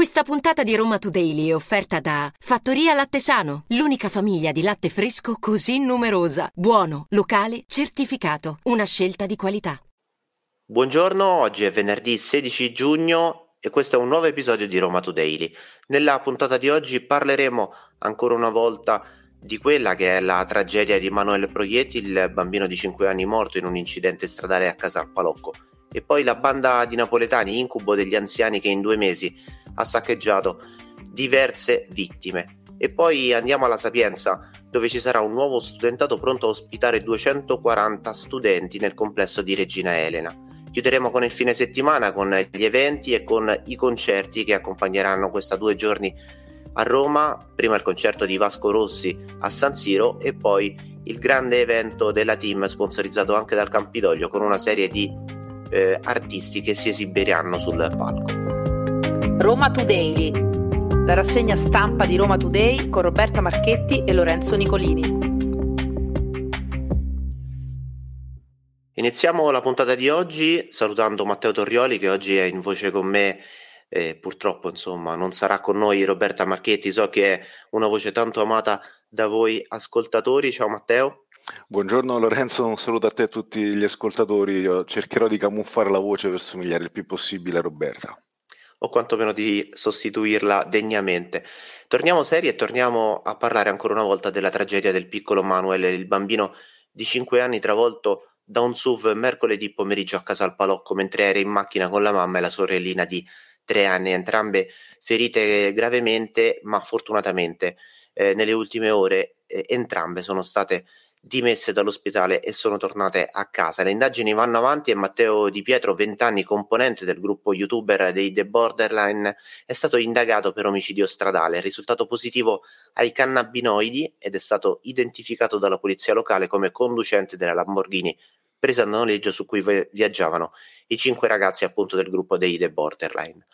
Questa puntata di Roma Today è offerta da Fattoria Latte Sano, l'unica famiglia di latte fresco così numerosa. Buono, locale, certificato. Una scelta di qualità. Buongiorno, oggi è venerdì 16 giugno e questo è un nuovo episodio di Roma Today. Nella puntata di oggi parleremo ancora una volta di quella che è la tragedia di Manuel Proietti, il bambino di 5 anni morto in un incidente stradale a Casal Palocco, e poi la banda di napoletani incubo degli anziani che in due mesi ha saccheggiato diverse vittime. E poi andiamo alla Sapienza, dove ci sarà un nuovo studentato pronto a ospitare 240 studenti nel complesso di Regina Elena. Chiuderemo con il fine settimana, con gli eventi e con i concerti che accompagneranno questa due giorni a Roma, prima il concerto di Vasco Rossi a San Siro e poi il grande evento della team sponsorizzato anche dal Campidoglio con una serie di eh, artisti che si esibiranno sul palco. Roma Today, la rassegna stampa di Roma Today con Roberta Marchetti e Lorenzo Nicolini. Iniziamo la puntata di oggi salutando Matteo Torrioli che oggi è in voce con me eh, purtroppo insomma non sarà con noi Roberta Marchetti, so che è una voce tanto amata da voi ascoltatori. Ciao Matteo. Buongiorno Lorenzo, un saluto a te e a tutti gli ascoltatori. Io cercherò di camuffare la voce per somigliare il più possibile a Roberta. O quantomeno di sostituirla degnamente. Torniamo seri e torniamo a parlare ancora una volta della tragedia del piccolo Manuel, il bambino di 5 anni travolto da un SUV mercoledì pomeriggio a Casal Palocco mentre era in macchina con la mamma e la sorellina di 3 anni, entrambe ferite gravemente, ma fortunatamente eh, nelle ultime ore eh, entrambe sono state dimesse dall'ospedale e sono tornate a casa. Le indagini vanno avanti e Matteo Di Pietro, 20 anni, componente del gruppo youtuber dei The Borderline, è stato indagato per omicidio stradale. Risultato positivo ai cannabinoidi ed è stato identificato dalla polizia locale come conducente della Lamborghini presa a noleggio su cui viaggiavano i cinque ragazzi appunto del gruppo dei The Borderline.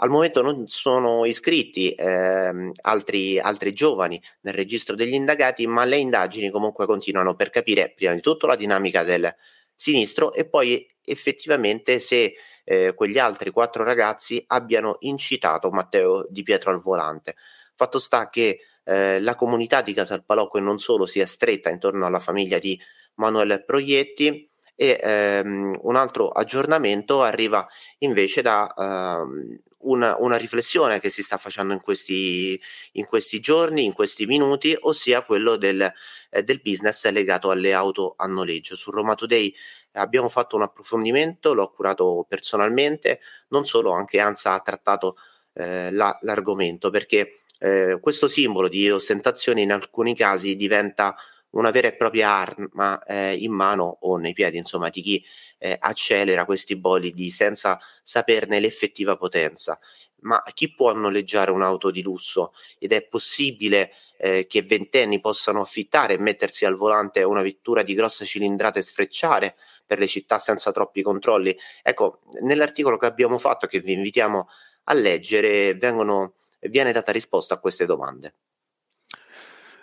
Al momento non sono iscritti ehm, altri, altri giovani nel registro degli indagati, ma le indagini comunque continuano per capire prima di tutto la dinamica del sinistro e poi effettivamente se eh, quegli altri quattro ragazzi abbiano incitato Matteo Di Pietro al volante. Fatto sta che eh, la comunità di Casal Palocco e non solo si è stretta intorno alla famiglia di Manuel Proietti e ehm, un altro aggiornamento arriva invece da ehm, una, una, riflessione che si sta facendo in questi, in questi giorni, in questi minuti, ossia quello del, eh, del business legato alle auto a noleggio. Su Roma Today abbiamo fatto un approfondimento, l'ho curato personalmente, non solo, anche ANSA ha trattato eh, la, l'argomento perché eh, questo simbolo di ostentazione in alcuni casi diventa una vera e propria arma eh, in mano o nei piedi, insomma, di chi eh, accelera questi bolidi senza saperne l'effettiva potenza. Ma chi può noleggiare un'auto di lusso? Ed è possibile eh, che ventenni possano affittare e mettersi al volante una vettura di grossa cilindrata e sfrecciare per le città senza troppi controlli? Ecco, nell'articolo che abbiamo fatto, che vi invitiamo a leggere, vengono, viene data risposta a queste domande.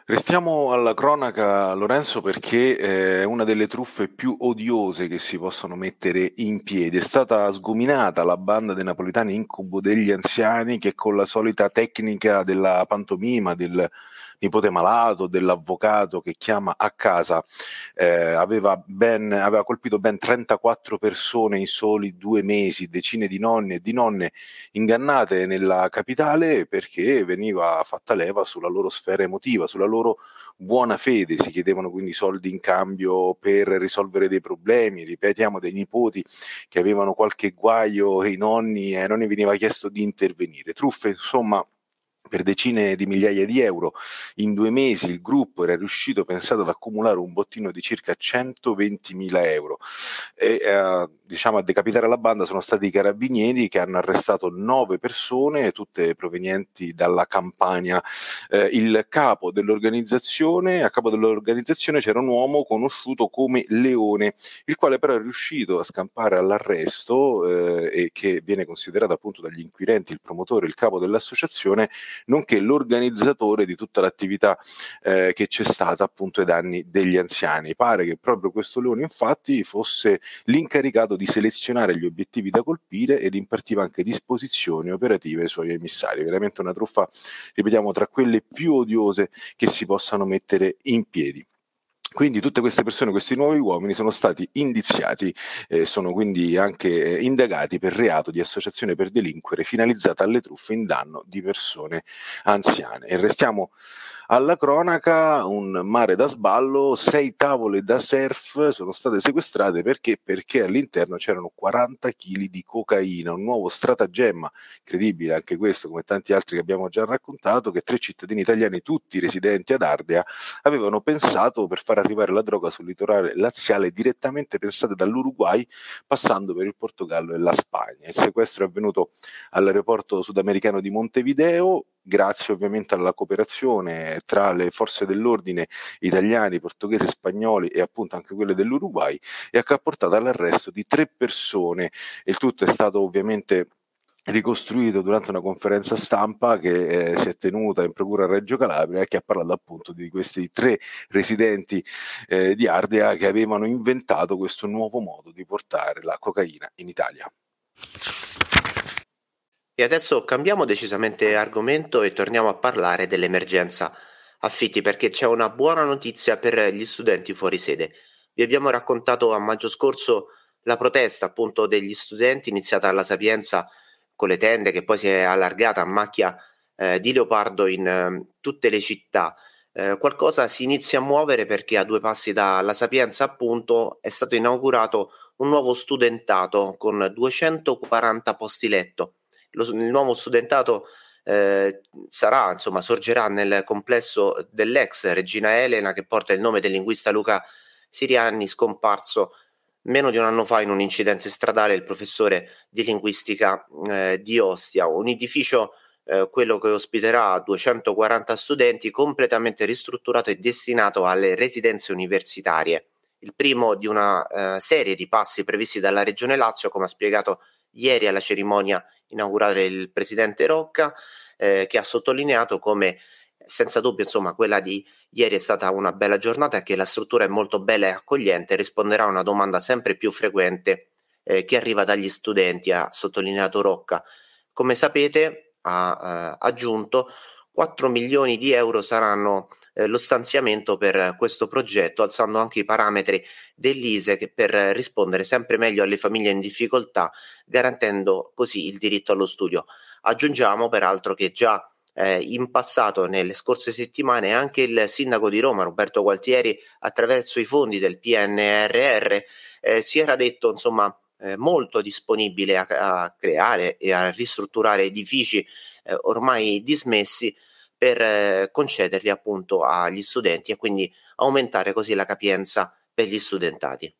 Restiamo alla cronaca, Lorenzo, perché è una delle truffe più odiose che si possono mettere in piedi. È stata sgominata la banda dei napoletani incubo degli anziani che con la solita tecnica della pantomima, del nipote malato, dell'avvocato che chiama a casa, eh, aveva, ben, aveva colpito ben 34 persone in soli due mesi, decine di nonni e di nonne ingannate nella capitale perché veniva fatta leva sulla loro sfera emotiva, sulla loro buona fede, si chiedevano quindi soldi in cambio per risolvere dei problemi, ripetiamo dei nipoti che avevano qualche guaio e i nonni, e ai nonni veniva chiesto di intervenire. Truffe insomma per decine di migliaia di euro. In due mesi il gruppo era riuscito, pensate, ad accumulare un bottino di circa 120.000 euro. E, eh, diciamo, a decapitare la banda sono stati i carabinieri che hanno arrestato nove persone, tutte provenienti dalla Campania. Eh, il capo dell'organizzazione, a capo dell'organizzazione c'era un uomo conosciuto come Leone, il quale però è riuscito a scampare all'arresto eh, e che viene considerato appunto dagli inquirenti il promotore, il capo dell'associazione, nonché l'organizzatore di tutta l'attività eh, che c'è stata appunto ai danni degli anziani. Pare che proprio questo leone infatti fosse l'incaricato di selezionare gli obiettivi da colpire ed impartiva anche disposizioni operative ai suoi emissari. Veramente una truffa, ripetiamo, tra quelle più odiose che si possano mettere in piedi. Quindi tutte queste persone, questi nuovi uomini sono stati indiziati eh, sono quindi anche eh, indagati per reato di associazione per delinquere finalizzata alle truffe in danno di persone anziane. E restiamo alla cronaca, un mare da sballo, sei tavole da surf sono state sequestrate perché? Perché all'interno c'erano 40 kg di cocaina, un nuovo stratagemma, incredibile anche questo, come tanti altri che abbiamo già raccontato, che tre cittadini italiani, tutti residenti ad Ardea, avevano pensato per far arrivare la droga sul litorale laziale direttamente pensate dall'Uruguay, passando per il Portogallo e la Spagna. Il sequestro è avvenuto all'aeroporto sudamericano di Montevideo, grazie ovviamente alla cooperazione tra le forze dell'ordine italiani, portoghesi, spagnoli e appunto anche quelle dell'Uruguay, e che ha portato all'arresto di tre persone. Il tutto è stato ovviamente ricostruito durante una conferenza stampa che eh, si è tenuta in procura a Reggio Calabria e che ha parlato appunto di questi tre residenti eh, di Ardea che avevano inventato questo nuovo modo di portare la cocaina in Italia. E adesso cambiamo decisamente argomento e torniamo a parlare dell'emergenza affitti perché c'è una buona notizia per gli studenti fuori sede. Vi abbiamo raccontato a maggio scorso la protesta appunto degli studenti iniziata alla Sapienza con le tende che poi si è allargata a macchia eh, di leopardo in eh, tutte le città. Eh, qualcosa si inizia a muovere perché a due passi dalla Sapienza appunto è stato inaugurato un nuovo studentato con 240 posti letto lo, il nuovo studentato eh, sarà, insomma, sorgerà nel complesso dell'ex Regina Elena che porta il nome del linguista Luca Siriani, scomparso meno di un anno fa in un incidente stradale, il professore di linguistica eh, di Ostia, un edificio eh, quello che ospiterà 240 studenti completamente ristrutturato e destinato alle residenze universitarie. Il primo di una eh, serie di passi previsti dalla Regione Lazio, come ha spiegato ieri alla cerimonia inaugurale il presidente Rocca, eh, che ha sottolineato come senza dubbio insomma quella di ieri è stata una bella giornata e che la struttura è molto bella e accogliente risponderà a una domanda sempre più frequente eh, che arriva dagli studenti, ha sottolineato Rocca. Come sapete, ha eh, aggiunto, 4 milioni di euro saranno eh, lo stanziamento per questo progetto, alzando anche i parametri dell'ISE per rispondere sempre meglio alle famiglie in difficoltà, garantendo così il diritto allo studio. Aggiungiamo peraltro che già eh, in passato, nelle scorse settimane, anche il sindaco di Roma, Roberto Gualtieri, attraverso i fondi del PNRR, eh, si era detto insomma eh, molto disponibile a, a, creare e a ristrutturare edifici eh, ormai dismessi per eh, concederli appunto agli studenti e quindi aumentare così la capienza per gli studentati.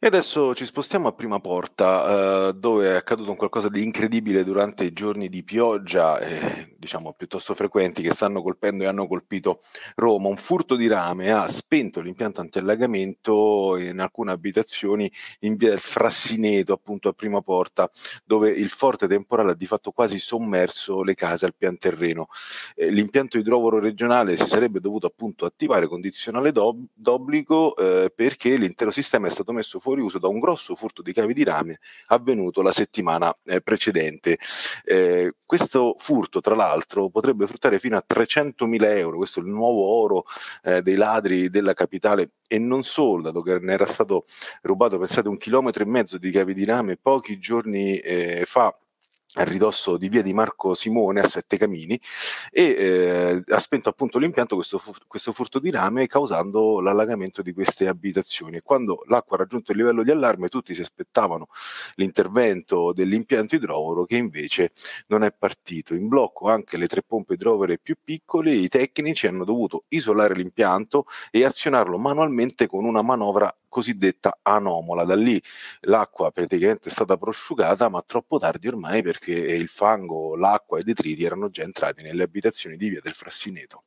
E adesso ci spostiamo a Prima Porta, eh, dove è accaduto un qualcosa di incredibile durante i giorni di pioggia, eh, diciamo piuttosto frequenti, che stanno colpendo e hanno colpito Roma. Un furto di rame ha spento l'impianto antiallagamento in alcune abitazioni in via del Frassineto, appunto a Prima Porta, dove il forte temporale ha di fatto quasi sommerso le case al pian terreno. Eh, l'impianto idrovoro regionale si sarebbe dovuto appunto attivare condizionale d'obbligo eh, perché l'intero sistema è stato messo fuori fuori uso da un grosso furto di cavi di rame avvenuto la settimana eh, precedente. Eh, questo furto, tra l'altro, potrebbe fruttare fino a 300.000 euro, questo è il nuovo oro eh, dei ladri della capitale. E non solo, dato che ne era stato rubato, pensate, un chilometro e mezzo di cavi di rame pochi giorni eh, fa a ridosso di via di Marco Simone a Sette Camini e eh, ha spento appunto l'impianto questo, questo, furto di rame causando l'allagamento di queste abitazioni. E quando l'acqua ha raggiunto il livello di allarme tutti si aspettavano l'intervento dell'impianto idrovoro che invece non è partito. In blocco anche le tre pompe idrovore più piccole i tecnici hanno dovuto isolare l'impianto e azionarlo manualmente con una manovra cosiddetta anomola. Da lì l'acqua praticamente è stata prosciugata, ma troppo tardi ormai perché il fango, l'acqua e i detriti erano già entrati nelle abitazioni di via del Frassineto.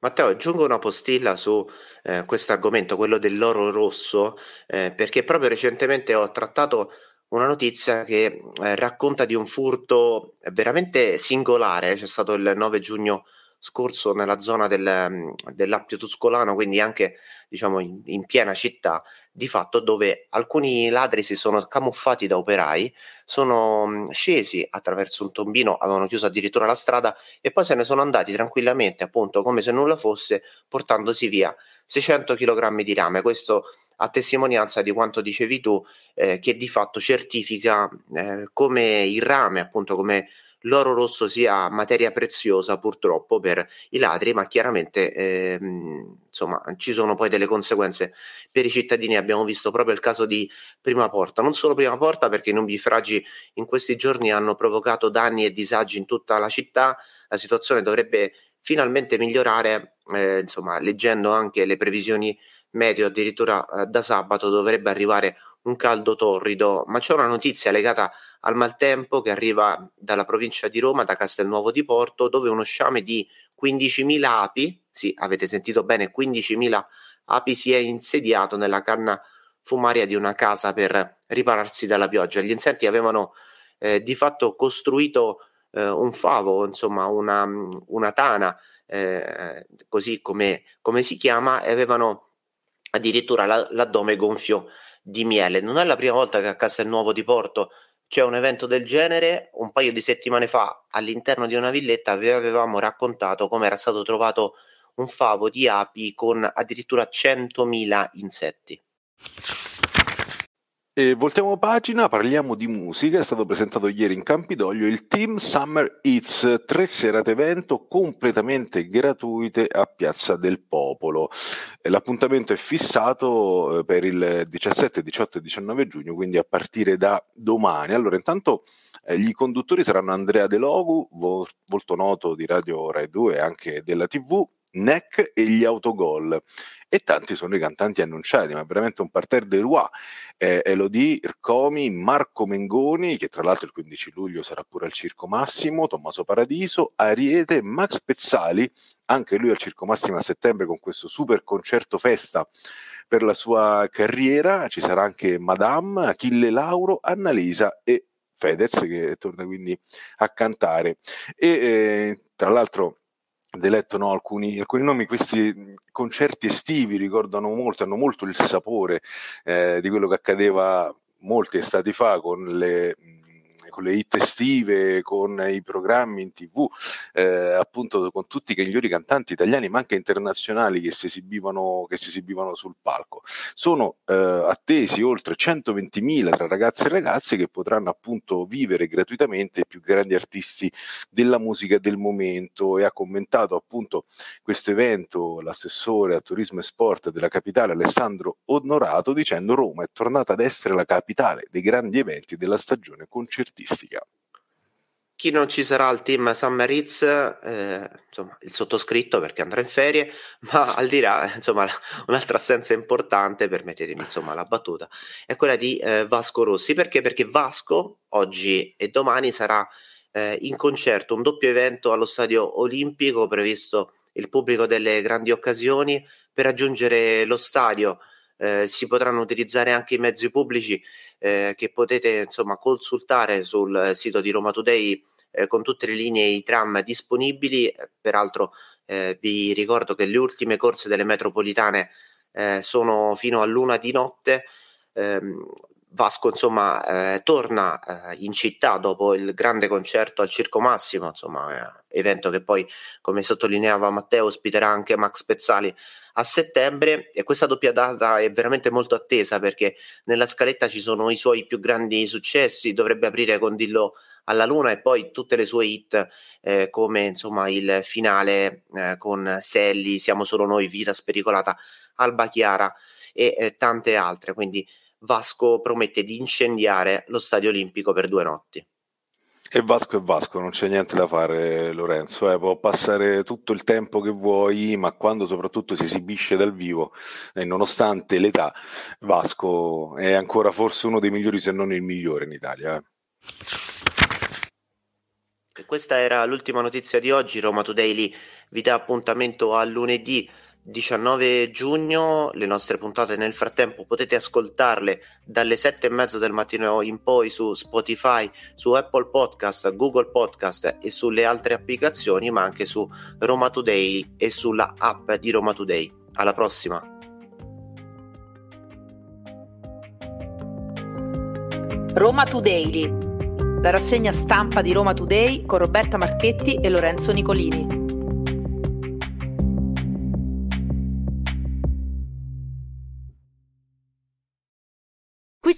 Matteo, aggiungo una postilla su eh, questo argomento, quello dell'oro rosso, eh, perché proprio recentemente ho trattato una notizia che eh, racconta di un furto veramente singolare, c'è stato il 9 giugno scorso nella zona del, mm, dell'Appio Tuscolano, quindi anche diciamo in, in, piena città, di fatto dove alcuni ladri si sono camuffati da operai, sono mm, scesi attraverso un tombino, avevano chiuso addirittura la strada e poi se ne sono andati tranquillamente, appunto come se nulla fosse, portandosi via 600 kg di rame. Questo a testimonianza di quanto dicevi tu, eh, che di fatto certifica eh, come il rame, appunto come l'oro rosso sia materia preziosa purtroppo per i ladri, ma chiaramente eh, insomma ci sono poi delle conseguenze per i cittadini. Abbiamo visto proprio il caso di Prima Porta, non solo Prima Porta perché i nubifragi in questi giorni hanno provocato danni e disagi in tutta la città, la situazione dovrebbe finalmente migliorare, eh, insomma leggendo anche le previsioni meteo addirittura eh, da sabato dovrebbe arrivare un caldo torrido, ma c'è una notizia legata al maltempo che arriva dalla provincia di Roma, da Castelnuovo di Porto, dove uno sciame di 15.000 api, sì, avete sentito bene, 15.000 api si è insediato nella canna fumaria di una casa per ripararsi dalla pioggia. Gli insetti avevano eh, di fatto costruito eh, un favo, insomma una, una tana, eh, così come, come, si chiama, e avevano addirittura la, l'addome gonfio di miele. Non è la prima volta che a Castelnuovo di Porto c'è un evento del genere. Un paio di settimane fa, all'interno di una villetta, vi avevamo raccontato come era stato trovato un favo di api con addirittura 100.000 insetti. E voltiamo pagina, parliamo di musica, è stato presentato ieri in Campidoglio il Team Summer Hits, tre serate evento completamente gratuite a Piazza del Popolo. L'appuntamento è fissato eh, per il 17, 18 e 19 giugno, quindi a partire da domani. Allora, intanto eh, gli conduttori saranno Andrea De Logu, molto noto di Radio Rai 2 e anche della TV, NEC e gli autogol. E tanti sono i cantanti annunciati, ma veramente un parterre de roi. Eh, Elodie, Ircomi, Marco Mengoni, che tra l'altro il 15 luglio sarà pure al Circo Massimo, Tommaso Paradiso, Ariete, Max Pezzali, anche lui al Circo Massimo a settembre con questo super concerto festa per la sua carriera. Ci sarà anche Madame, Achille Lauro, Annalisa e Fedez che torna quindi a cantare. E eh, tra l'altro deletto no, alcuni, alcuni, nomi, questi concerti estivi ricordano molto, hanno molto il sapore eh, di quello che accadeva molti estati fa con le con le hit estive, con i programmi in tv, eh, appunto con tutti i migliori cantanti italiani ma anche internazionali che si esibivano, che si esibivano sul palco. Sono eh, attesi oltre 120.000 tra ragazzi e ragazze che potranno appunto vivere gratuitamente i più grandi artisti della musica del momento e ha commentato appunto questo evento l'assessore a turismo e sport della capitale Alessandro Onorato dicendo Roma è tornata ad essere la capitale dei grandi eventi della stagione concertistica artistica. Chi non ci sarà al team Hits, eh, insomma, il sottoscritto perché andrà in ferie, ma al di là, insomma, un'altra assenza importante, permettetemi insomma la battuta, è quella di eh, Vasco Rossi. Perché? Perché Vasco oggi e domani sarà eh, in concerto, un doppio evento allo Stadio Olimpico, previsto il pubblico delle grandi occasioni, per raggiungere lo stadio eh, si potranno utilizzare anche i mezzi pubblici eh, che potete insomma consultare sul sito di Roma Today eh, con tutte le linee e i tram disponibili. Eh, peraltro eh, vi ricordo che le ultime corse delle metropolitane eh, sono fino all'una di notte. Ehm, Vasco insomma eh, torna eh, in città dopo il grande concerto al Circo Massimo, insomma, eh, evento che poi, come sottolineava Matteo, ospiterà anche Max Pezzali a settembre. E questa doppia data è veramente molto attesa perché nella scaletta ci sono i suoi più grandi successi, dovrebbe aprire con Dillo alla Luna e poi tutte le sue hit eh, come insomma il finale eh, con Selli, Siamo solo noi, Vita spericolata, Alba Chiara e eh, tante altre, quindi Vasco promette di incendiare lo stadio olimpico per due notti. E Vasco è Vasco, non c'è niente da fare Lorenzo, eh, può passare tutto il tempo che vuoi, ma quando soprattutto si esibisce dal vivo, eh, nonostante l'età, Vasco è ancora forse uno dei migliori se non il migliore in Italia. Eh. Questa era l'ultima notizia di oggi, Roma Today vi dà appuntamento a lunedì 19 giugno, le nostre puntate nel frattempo potete ascoltarle dalle 7 e mezzo del mattino in poi su Spotify, su Apple Podcast, Google Podcast e sulle altre applicazioni, ma anche su Roma Today e sulla app di Roma Today. Alla prossima! Roma Today, la rassegna stampa di Roma Today con Roberta Marchetti e Lorenzo Nicolini.